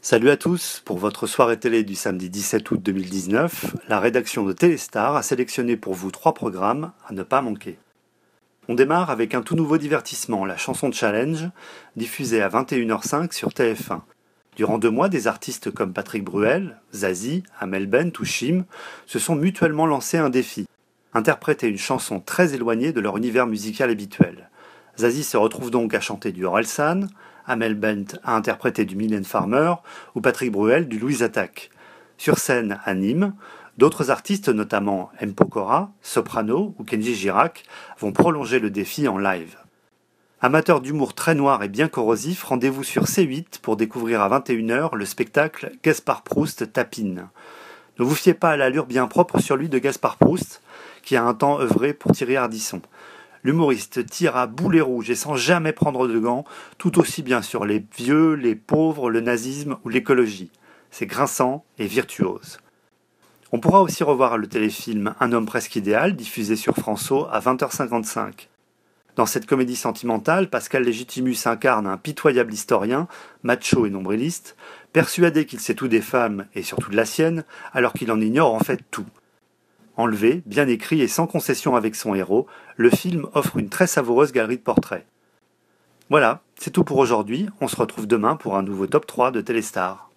Salut à tous, pour votre soirée télé du samedi 17 août 2019, la rédaction de Téléstar a sélectionné pour vous trois programmes à ne pas manquer. On démarre avec un tout nouveau divertissement, la chanson challenge, diffusée à 21h05 sur TF1. Durant deux mois, des artistes comme Patrick Bruel, Zazie, Amel Bent ou Chim se sont mutuellement lancés un défi, interpréter une chanson très éloignée de leur univers musical habituel. Zazie se retrouve donc à chanter du Orelsan, Amel Bent a interprété du Mylène Farmer ou Patrick Bruel du Louise Attaque. Sur scène à Nîmes, d'autres artistes, notamment M. Pokora, Soprano ou Kenji Girac, vont prolonger le défi en live. Amateurs d'humour très noir et bien corrosif, rendez-vous sur C8 pour découvrir à 21h le spectacle Gaspard Proust tapine. Ne vous fiez pas à l'allure bien propre sur lui de Gaspard Proust, qui a un temps œuvré pour Thierry Ardisson. L'humoriste tire à boulet rouge et sans jamais prendre de gants, tout aussi bien sur les vieux, les pauvres, le nazisme ou l'écologie. C'est grinçant et virtuose. On pourra aussi revoir le téléfilm Un homme presque idéal, diffusé sur François à 20h55. Dans cette comédie sentimentale, Pascal Légitimus incarne un pitoyable historien, macho et nombriliste, persuadé qu'il sait tout des femmes et surtout de la sienne, alors qu'il en ignore en fait tout. Enlevé, bien écrit et sans concession avec son héros, le film offre une très savoureuse galerie de portraits. Voilà, c'est tout pour aujourd'hui, on se retrouve demain pour un nouveau top 3 de Téléstar.